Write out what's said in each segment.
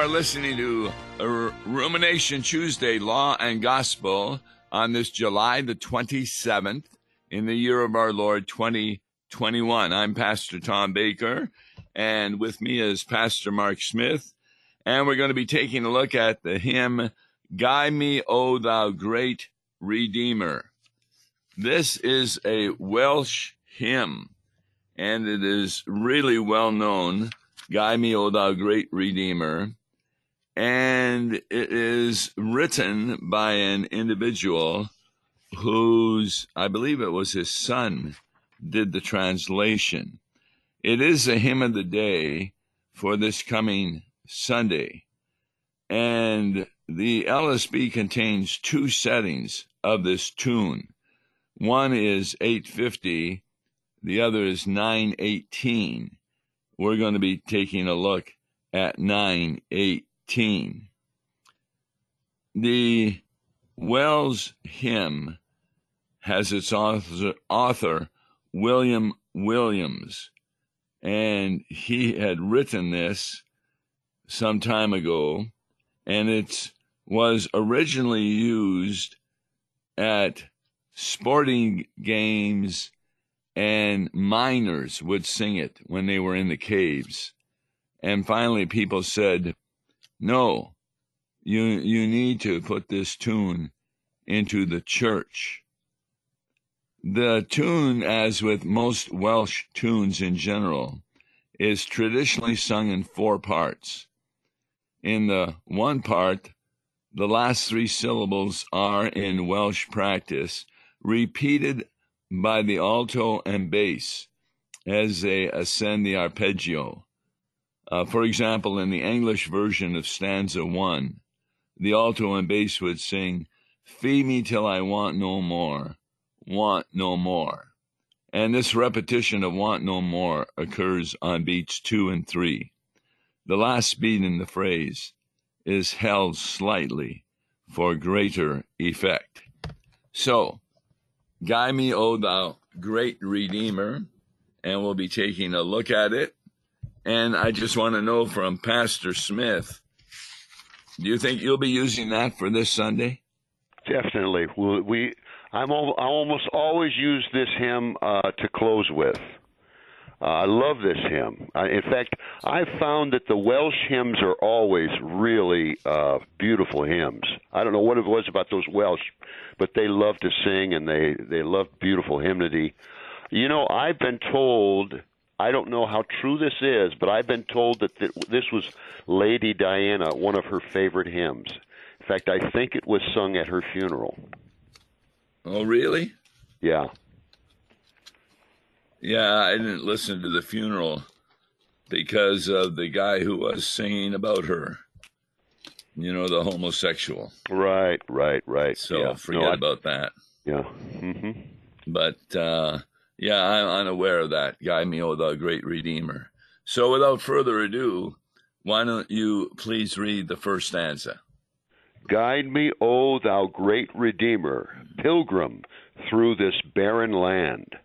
are listening to Rumination Tuesday, Law and Gospel, on this July the 27th in the year of our Lord 2021. I'm Pastor Tom Baker, and with me is Pastor Mark Smith, and we're going to be taking a look at the hymn, Guide Me, O Thou Great Redeemer. This is a Welsh hymn, and it is really well known Guide me, O thou great Redeemer. And it is written by an individual whose, I believe it was his son, did the translation. It is a hymn of the day for this coming Sunday. And the LSB contains two settings of this tune. One is 850, the other is 918 we're going to be taking a look at 918. The Welsh hymn has its author, author, William Williams, and he had written this some time ago, and it was originally used at sporting games and miners would sing it when they were in the caves. And finally, people said, No, you, you need to put this tune into the church. The tune, as with most Welsh tunes in general, is traditionally sung in four parts. In the one part, the last three syllables are, in Welsh practice, repeated by the alto and bass as they ascend the arpeggio. Uh, for example, in the English version of stanza one, the alto and bass would sing, Feed me till I want no more, want no more. And this repetition of want no more occurs on beats two and three. The last beat in the phrase is held slightly for greater effect. So, Guide me, O thou great Redeemer, and we'll be taking a look at it. And I just want to know from Pastor Smith, do you think you'll be using that for this Sunday? Definitely. We, I'm al- I almost always use this hymn uh, to close with. Uh, I love this hymn. Uh, in fact, I've found that the Welsh hymns are always really uh, beautiful hymns. I don't know what it was about those Welsh, but they love to sing and they they love beautiful hymnody. You know, I've been told. I don't know how true this is, but I've been told that th- this was Lady Diana, one of her favorite hymns. In fact, I think it was sung at her funeral. Oh, really? Yeah. Yeah, I didn't listen to the funeral because of the guy who was singing about her. You know, the homosexual. Right, right, right. So yeah. forget no, I, about that. Yeah. Mm-hmm. But uh, yeah, I'm unaware of that. Guide Guy Mio, the great redeemer. So without further ado, why don't you please read the first stanza? Guide me, O thou great Redeemer, pilgrim through this barren land.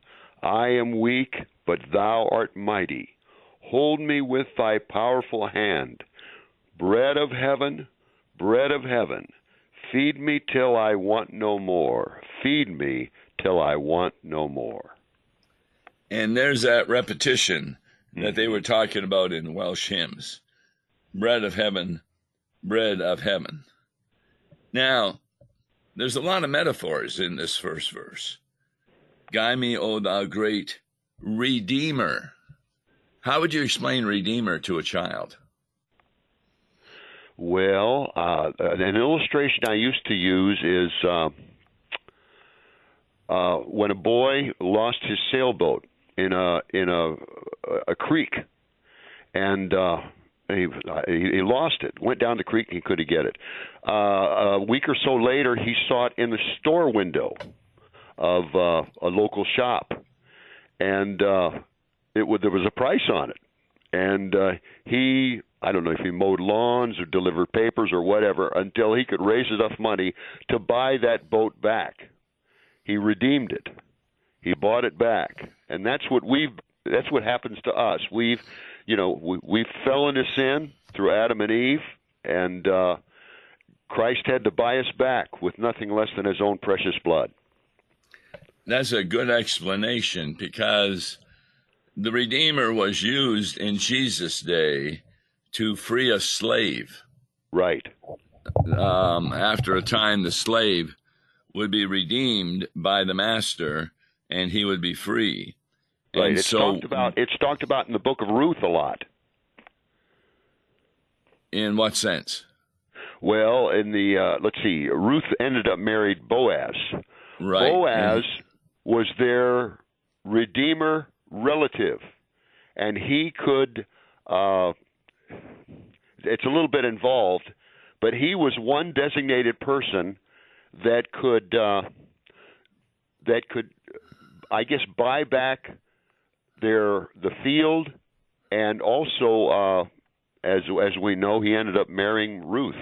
I am weak, but thou art mighty. Hold me with thy powerful hand. Bread of heaven, bread of heaven, feed me till I want no more. Feed me till I want no more. And there's that repetition that they were talking about in Welsh hymns bread of heaven, bread of heaven. Now, there's a lot of metaphors in this first verse. Guide me, O thou great Redeemer. How would you explain Redeemer to a child? Well, uh, an illustration I used to use is uh, uh, when a boy lost his sailboat in a in a a creek, and uh, he he lost it. Went down the creek and he couldn't get it. Uh, a week or so later, he saw it in the store window of uh, a local shop, and uh, it would there was a price on it, and uh, he I don't know if he mowed lawns or delivered papers or whatever until he could raise enough money to buy that boat back. He redeemed it. He bought it back, and that's what we've that's what happens to us. We've you know, we, we fell into sin through Adam and Eve, and uh, Christ had to buy us back with nothing less than His own precious blood. That's a good explanation because the Redeemer was used in Jesus' day to free a slave. Right. Um, after a time, the slave would be redeemed by the master, and he would be free. Right. And it's so, talked about. It's talked about in the Book of Ruth a lot. in what sense? Well, in the uh, let's see, Ruth ended up married Boaz. Right. Boaz was their redeemer relative, and he could. Uh, it's a little bit involved, but he was one designated person that could uh, that could, I guess, buy back their the field, and also, uh, as as we know, he ended up marrying Ruth.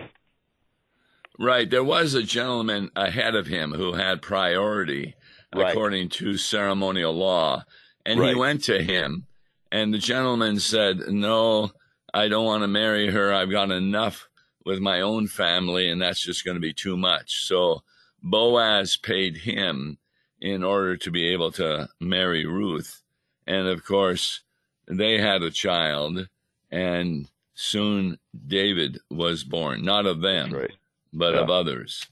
Right. There was a gentleman ahead of him who had priority Right. according to ceremonial law. And he went to him, and the gentleman said, No, I don't want to marry her. I've got enough with my own family, and that's just going to be too much. So Boaz paid him in order to be able to marry Ruth. And of course, they had a child, and soon David was born, not of them, Right. but Yeah. of others.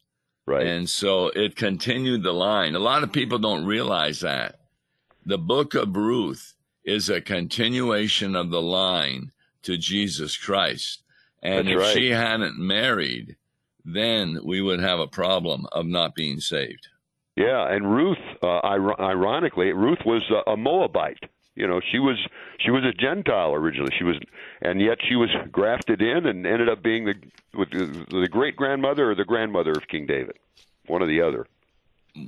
Right. And so it continued the line. A lot of people don't realize that. The book of Ruth is a continuation of the line to Jesus Christ. And That's if right. she hadn't married, then we would have a problem of not being saved. Yeah, and Ruth, uh, ir- ironically, Ruth was a, a Moabite. You know, she was she was a Gentile originally. She was, and yet she was grafted in and ended up being the with the, the great grandmother or the grandmother of King David, one or the other.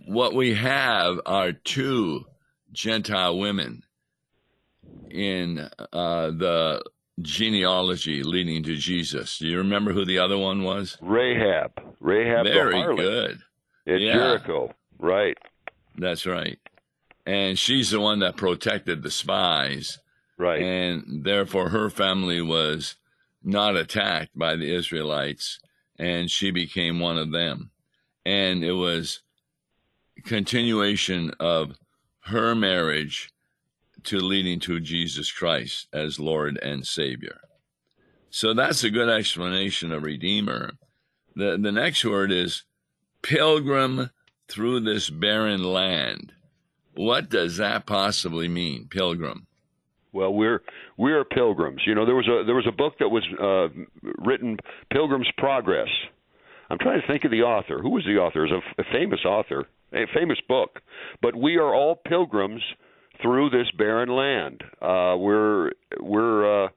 What we have are two Gentile women in uh, the genealogy leading to Jesus. Do you remember who the other one was? Rahab, Rahab Very the harlot good. at Yeah. Jericho, right? That's right. And she's the one that protected the spies, Right. and therefore her family was not attacked by the Israelites, and she became one of them. And it was continuation of her marriage to leading to Jesus Christ as Lord and Savior. So that's a good explanation of Redeemer. The the next word is pilgrim through this barren land. What does that possibly mean, pilgrim? Well, we're we're pilgrims. You know, there was a there was a book that was uh, written, Pilgrim's Progress. I'm trying to think of the author. Who was the author? It was a, a famous author, a famous book. But we are all pilgrims through this barren land. Uh, we're we're uh,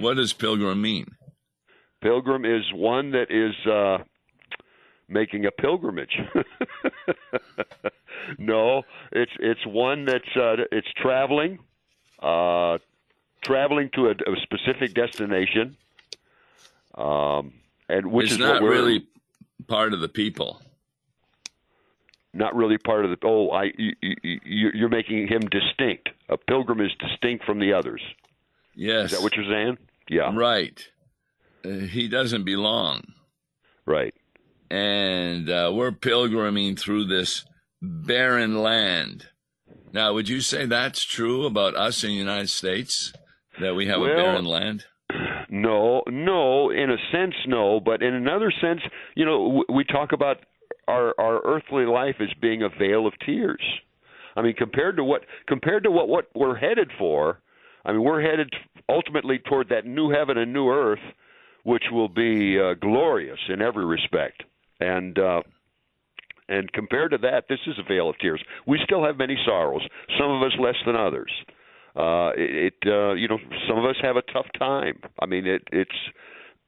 What does pilgrim mean? pilgrim is one that is uh, making a pilgrimage. no, it's it's one that's uh, it's traveling, uh, traveling to a, a specific destination, um, and which it's is not really part of the people. not really part of the. Oh, I you, you, you're making him distinct. A pilgrim is distinct from the others. Yes. Is that what you're saying? Yeah, Right. Uh, he doesn't belong. right. And uh, we're pilgriming through this barren land. Now, would you say that's true about us in the United States? That we have Well, a barren land? No, no, in a sense, no, but in another sense, you know, we talk about our our earthly life as being a vale of tears. I mean, compared to what compared to what what we're headed for, I mean, we're headed ultimately toward that new heaven and new earth, which will be uh, glorious in every respect. And uh, and compared to that, this is a vale of tears. We still have many sorrows. Some of us less than others. Uh, it, it uh, you know, some of us have a tough time. I mean, it, it's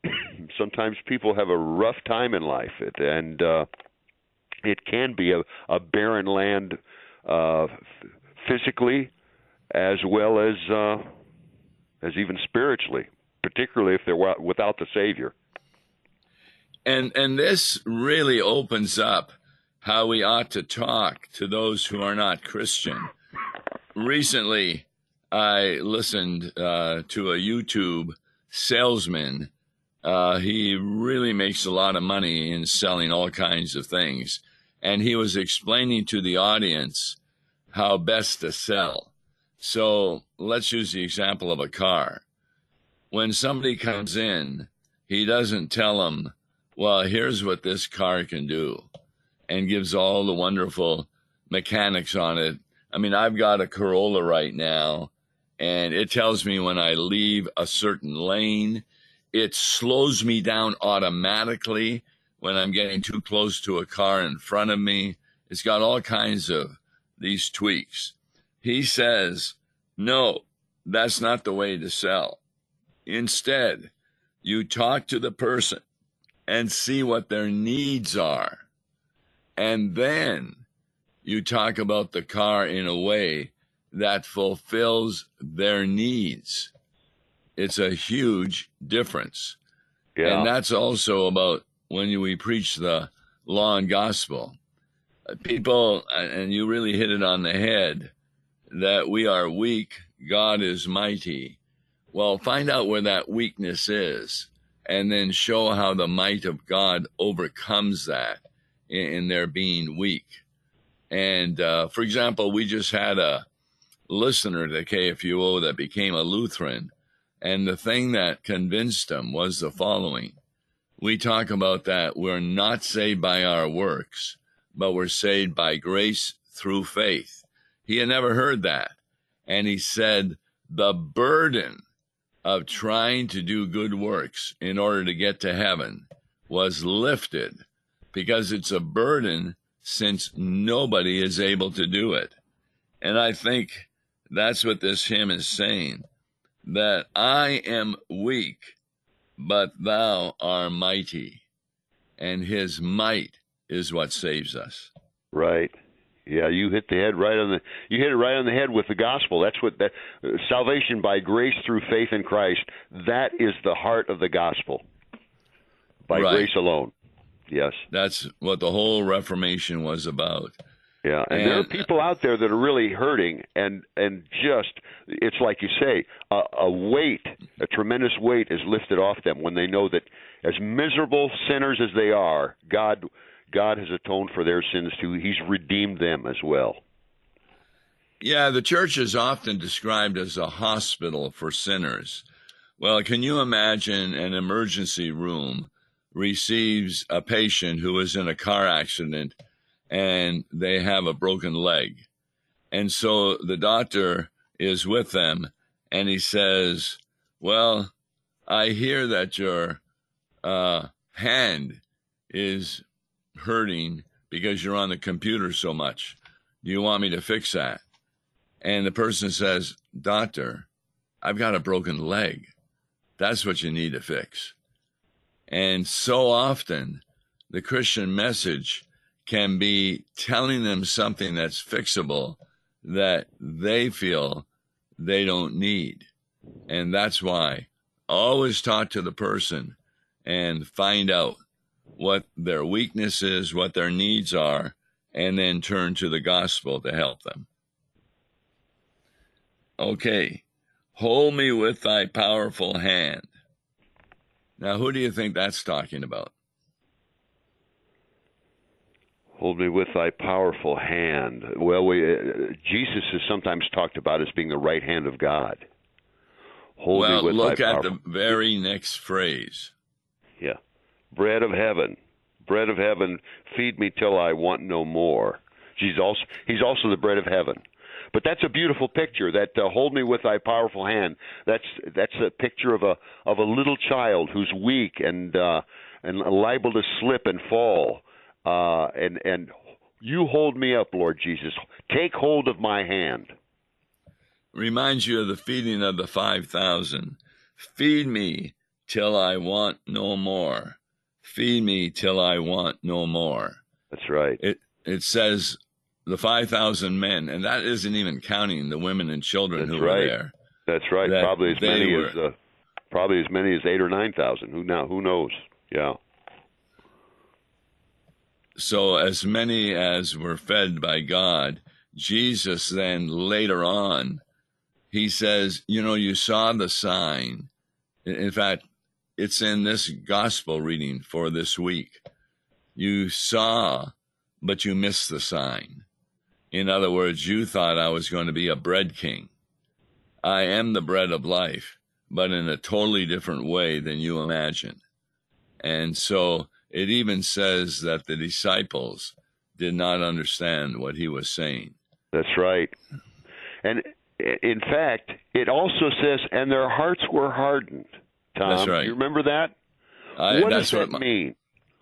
sometimes people have a rough time in life, it, and uh, it can be a, a barren land uh, physically, as well as uh, as even spiritually, particularly if they're without the Savior. And and this really opens up how we ought to talk to those who are not Christian. Recently, I listened uh, to a YouTube salesman. Uh, he really makes a lot of money in selling all kinds of things. And he was explaining to the audience how best to sell. So let's use the example of a car. When somebody comes in, he doesn't tell them, well, here's what this car can do, and gives all the wonderful mechanics on it. I mean, I've got a Corolla right now, and it tells me when I leave a certain lane, it slows me down automatically when I'm getting too close to a car in front of me. It's got all kinds of these tweaks. He says, no, that's not the way to sell. Instead, you talk to the person and see what their needs are. And then you talk about the car in a way that fulfills their needs. It's a huge difference. Yeah. And that's also about when we preach the law and gospel. Uh, people, and you really hit it on the head, that we are weak, God is mighty. Well, find out where that weakness is and then show how the might of God overcomes that in, in their being weak. And uh, for example, we just had a listener to KFUO that became a Lutheran. And the thing that convinced him was the following. We talk about that we're not saved by our works, but we're saved by grace through faith. He had never heard that. And he said, the burden of trying to do good works in order to get to heaven was lifted because it's a burden since nobody is able to do it. And I think that's what this hymn is saying that I am weak, but thou art mighty, and his might is what saves us. Right. Yeah, you hit the head right on the you hit it right on the head with the gospel. That's what that uh, salvation by grace through faith in Christ. That is the heart of the gospel. By right. grace alone. Yes. That's what the whole Reformation was about. Yeah, and, and, there are people out there that are really hurting, and and just it's like you say, a, a weight, a tremendous weight is lifted off them when they know that as miserable sinners as they are, God God has atoned for their sins too. He's redeemed them as well. Yeah, the church is often described as a hospital for sinners. Well, can you imagine an emergency room receives a patient who is in a car accident and they have a broken leg? And so the doctor is with them and he says, Well, I hear that your uh, hand is hurting because you're on the computer so much. Do you want me to fix that? And the person says, Doctor, I've got a broken leg. That's what you need to fix. And so often, the Christian message can be telling them something that's fixable that they feel they don't need. And that's why always talk to the person and find out what their weakness is, what their needs are, and then turn to the gospel to help them. Okay, hold me with thy powerful hand. Now, who do you think that's talking about? Hold me with thy powerful hand. Well, we, uh, Jesus is sometimes talked about as being the right hand of God. Hold well, look at powerful... the very next phrase. Yeah bread of heaven, bread of heaven, feed me till I want no more. He's also he's also the bread of heaven. But that's a beautiful picture. That uh, hold me with thy powerful hand. That's that's a picture of a of a little child who's weak and uh, and liable to slip and fall. Uh, and and you hold me up, Lord Jesus. Take hold of my hand. Reminds you of the feeding of the five thousand. Feed me till I want no more feed me till I want no more. That's right. It it says the five thousand men, and that isn't even counting the women and children That's who right. were there. That's right. That probably as many were, as uh, probably as many as eight or nine thousand. Who now? Who knows? Yeah. So as many as were fed by God, Jesus then later on he says, You know, you saw the sign. In fact, it's in this gospel reading for this week. You saw, but you missed the sign. In other words, you thought I was going to be a bread king. I am the bread of life, but in a totally different way than you imagine. And so it even says that the disciples did not understand what he was saying. That's right. And in fact, it also says, and their hearts were hardened. Tom, that's right. You remember that? I, what does that my... mean?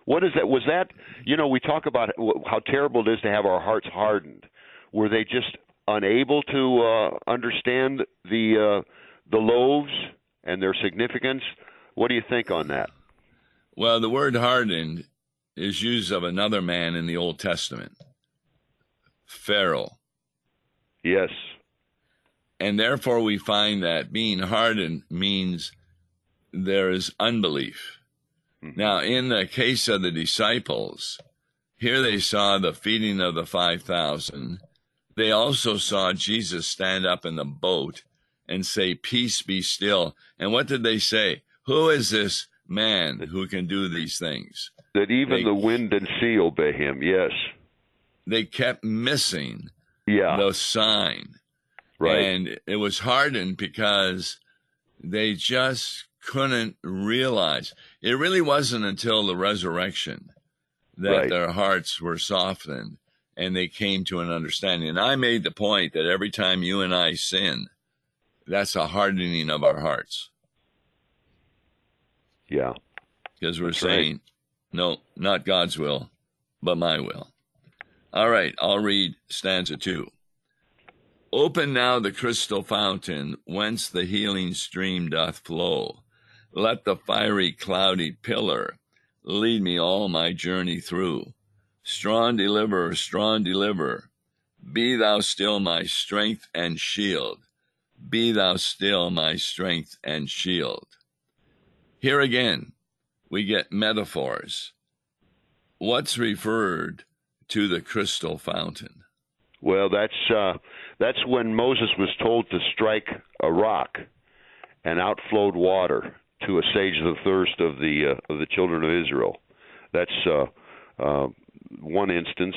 What is that? Was that you know we talk about how terrible it is to have our hearts hardened. Were they just unable to uh, understand the uh, the loaves and their significance? What do you think on that? Well, the word hardened is used of another man in the Old Testament, Pharaoh. Yes. And therefore, we find that being hardened means there is unbelief. Mm-hmm. Now, in the case of the disciples, here they saw the feeding of the 5,000. They also saw Jesus stand up in the boat and say, Peace be still. And what did they say? Who is this man who can do these things? That even they, the wind and sea obey him, yes. They kept missing yeah. the sign. Right. And it was hardened because they just couldn't realize. It really wasn't until the resurrection that right. their hearts were softened and they came to an understanding. And I made the point that every time you and I sin, that's a hardening of our hearts. Yeah. Because we're that's saying, right. no, not God's will, but my will. All right, I'll read stanza two. Open now the crystal fountain whence the healing stream doth flow. Let the fiery, cloudy pillar lead me all my journey through. Strong deliverer, strong deliverer, be thou still my strength and shield. Be thou still my strength and shield. Here again, we get metaphors. What's referred to the crystal fountain? Well, that's uh, that's when Moses was told to strike a rock, and out flowed water to assuage the thirst of the uh, of the children of Israel. That's uh, uh, one instance.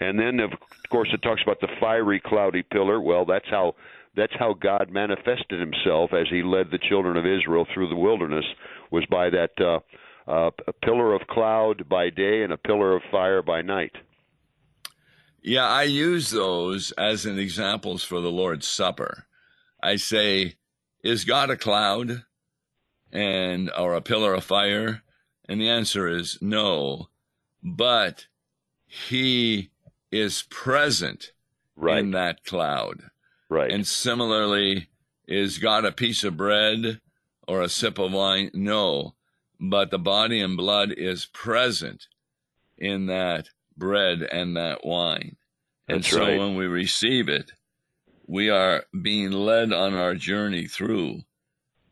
And then, of course, it talks about the fiery, cloudy pillar. Well, that's how that's how God manifested Himself as He led the children of Israel through the wilderness was by that uh, uh, a pillar of cloud by day and a pillar of fire by night. Yeah, I use those as an examples for the Lord's Supper. I say, is God a cloud and or a pillar of fire? And the answer is no, but he is present right. in that cloud. Right. And similarly, is God a piece of bread or a sip of wine? No, but the body and blood is present in that bread and that wine. And That's so right. when we receive it, we are being led on our journey through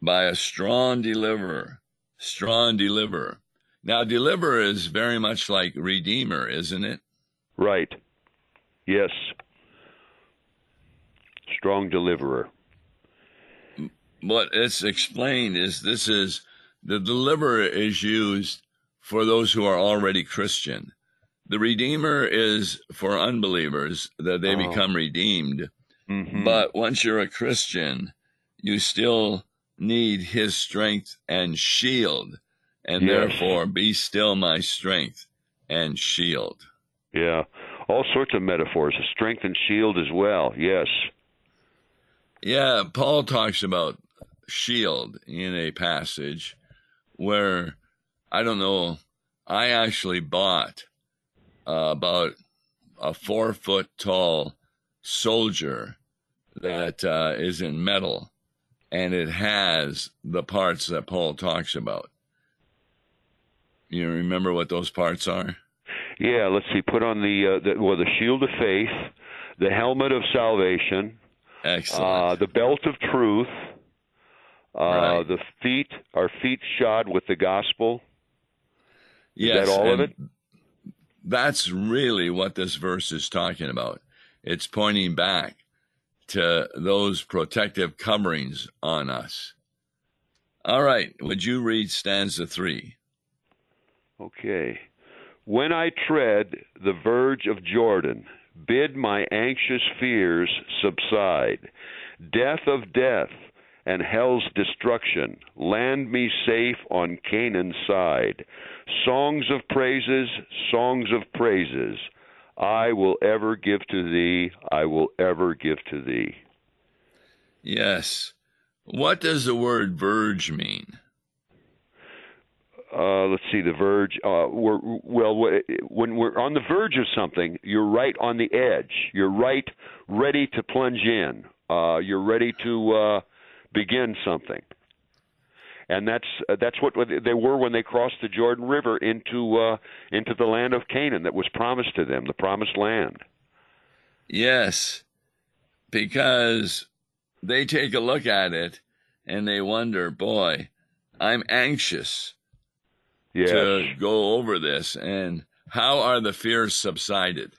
by a strong deliverer, strong deliverer. Now, deliverer is very much like redeemer, isn't it? Right. Yes. Strong deliverer. What it's explained is this is the deliverer is used for those who are already Christian. The Redeemer is for unbelievers that they Oh. become redeemed. Mm-hmm. But once you're a Christian, you still need his strength and shield. And Yes. therefore, be still my strength and shield. yeah, all sorts of metaphors. Strength and shield as well. Yes. Yeah, Paul talks about shield in a passage where I don't know, I actually bought uh, about a four foot tall soldier that uh, is in metal and it has the parts that Paul talks about. You remember what those parts are? Yeah. Let's see. Put on the, uh, the well, the shield of faith, the helmet of salvation, Excellent. uh, the belt of truth, uh, Right. the feet, our feet shod with the gospel. yes, that all of it? That's really what this verse is talking about. It's pointing back those protective coverings on us. All right, would you read stanza three? Okay. When I tread the verge of Jordan, bid my anxious fears subside. Death of death and hell's destruction, land me safe on Canaan's side. Songs of praises, songs of praises, I will ever give to thee, I will ever give to thee. Yes. What does the word verge mean? uh, let's see, the verge. Uh, we're, well, when we're on the verge of something, you're right on the edge. You're right, ready to plunge in. Uh, you're ready to uh, begin something, and that's uh, that's what they were when they crossed the Jordan River into uh, into the land of Canaan that was promised to them, the promised land. Yes, because they take a look at it and they wonder, boy, I'm anxious yes. to go over this and how are the fears subsided?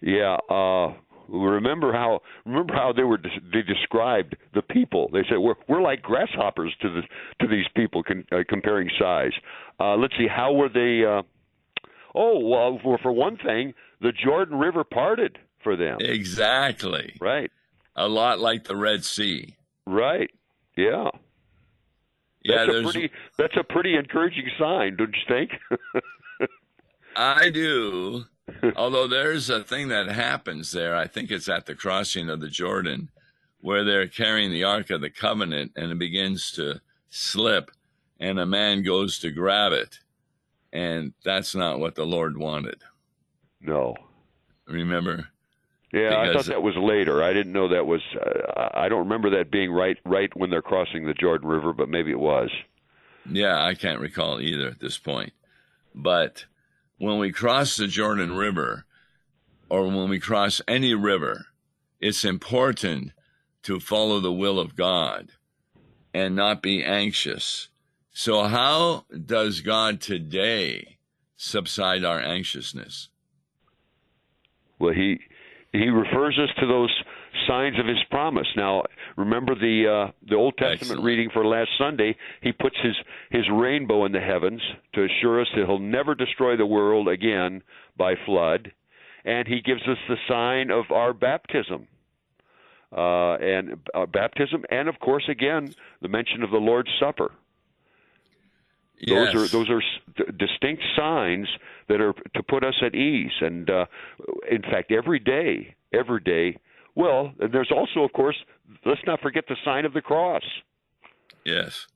Yeah, uh, remember how remember how they were they described the people. They said we're we're like grasshoppers to the to these people con, uh, comparing size. Uh, let's see, how were they? Uh, oh well, for, for one thing, the Jordan River parted for them. Exactly. Right. A lot like the Red Sea. Right. Yeah. Yeah, that's a pretty that's a pretty encouraging sign, don't you think? I do. Although there's a thing that happens there, I think it's at the crossing of the Jordan, where they're carrying the Ark of the Covenant and it begins to slip, and a man goes to grab it, and that's not what the Lord wanted. No. Remember? Yeah, I thought that was later. I didn't know that was. Uh, I don't remember that being right right when they're crossing the Jordan River, but maybe it was. Yeah, I can't recall either at this point. But when we cross the Jordan River, or when we cross any river, it's important to follow the will of God and not be anxious. So, how does God today subside our anxiousness? Well, he he refers us to those signs of his promise. Now, remember the uh, the Old Testament Excellent. reading for last Sunday. He puts his his rainbow in the heavens to assure us that he'll never destroy the world again by flood, and he gives us the sign of our baptism. Uh, and uh, baptism, and of course, again, the mention of the Lord's Supper. Yes. Those are those are distinct signs that are to put us at ease. And uh, in fact, every day, every day. Well, there's also, of course, let's not forget the sign of the cross. Yes.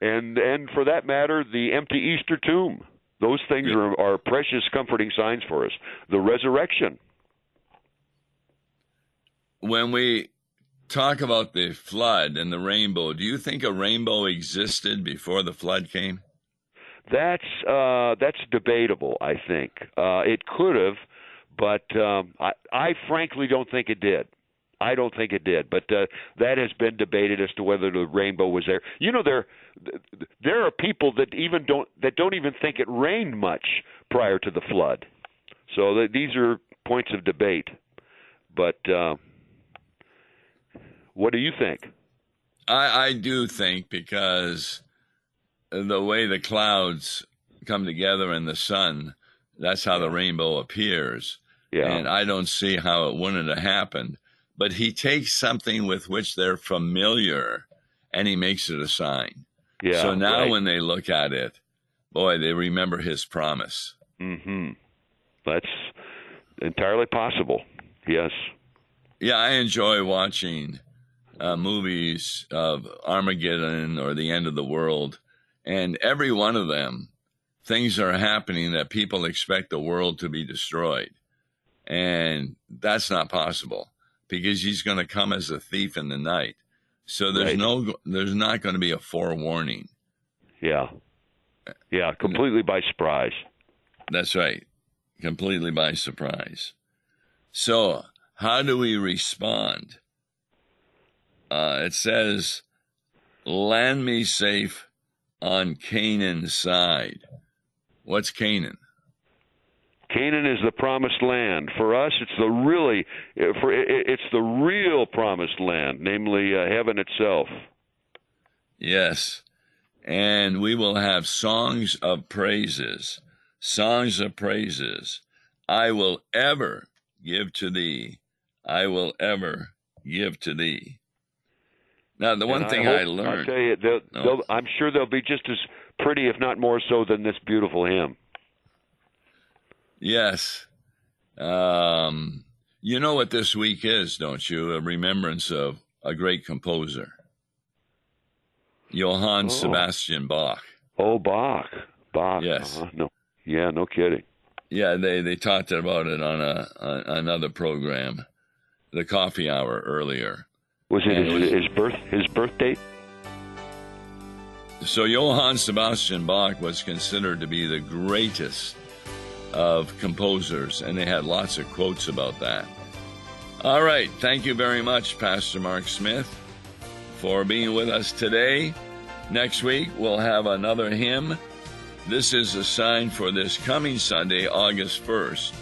And and for that matter, the empty Easter tomb. Those things are, are precious, comforting signs for us. The resurrection. When we talk about the flood and the rainbow, do you think a rainbow existed before the flood came? That's uh, that's debatable. I think uh, it could have, but um, I, I frankly don't think it did. I don't think it did, but uh, that has been debated as to whether the rainbow was there. You know, there there are people that even don't that don't even think it rained much prior to the flood. So th- these are points of debate. But uh, what do you think? I, I do think because the way the clouds come together in the sun, that's how the rainbow appears. Yeah. And I don't see how it wouldn't have happened. But he takes something with which they're familiar and he makes it a sign. Yeah. so now right. when they look at it, boy, they remember his promise. Mm-hmm. That's entirely possible. Yes. Yeah, I enjoy watching uh, movies of Armageddon or the end of the world and every one of them, things are happening that people expect the world to be destroyed. And that's not possible because he's going to come as a thief in the night. So there's Right. no, there's not going to be a forewarning. Yeah. Yeah. Completely by surprise. That's right. Completely by surprise. So, how do we respond? Uh, it says, Land me safe on Canaan's side. What's Canaan? Canaan is the promised land. For us, it's the really for it's the real promised land, namely uh, heaven itself. Yes, and we will have songs of praises, songs of praises. I will ever give to thee. I will ever give to thee. Now, the one and thing I, I learned. I'll tell you, they'll, No. they'll, I'm sure they'll be just as pretty, if not more so, than this beautiful hymn. Yes. Um, you know what this week is, don't you? A remembrance of a great composer, Johann Oh. Sebastian Bach. Oh, Bach, Bach. Yes. uh-huh. No, yeah, no kidding. Yeah, they, they talked about it on a on another program, the coffee hour earlier. Was it And it was- his birth his birth date? So Johann Sebastian Bach was considered to be the greatest of composers, and they had lots of quotes about that. All right, thank you very much, Pastor Mark Smith, for being with us today. Next week we'll have another hymn. This is a sign for this coming Sunday, August 1st,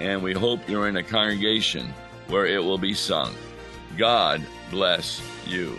and we hope you're in a congregation where it will be sung. God bless you.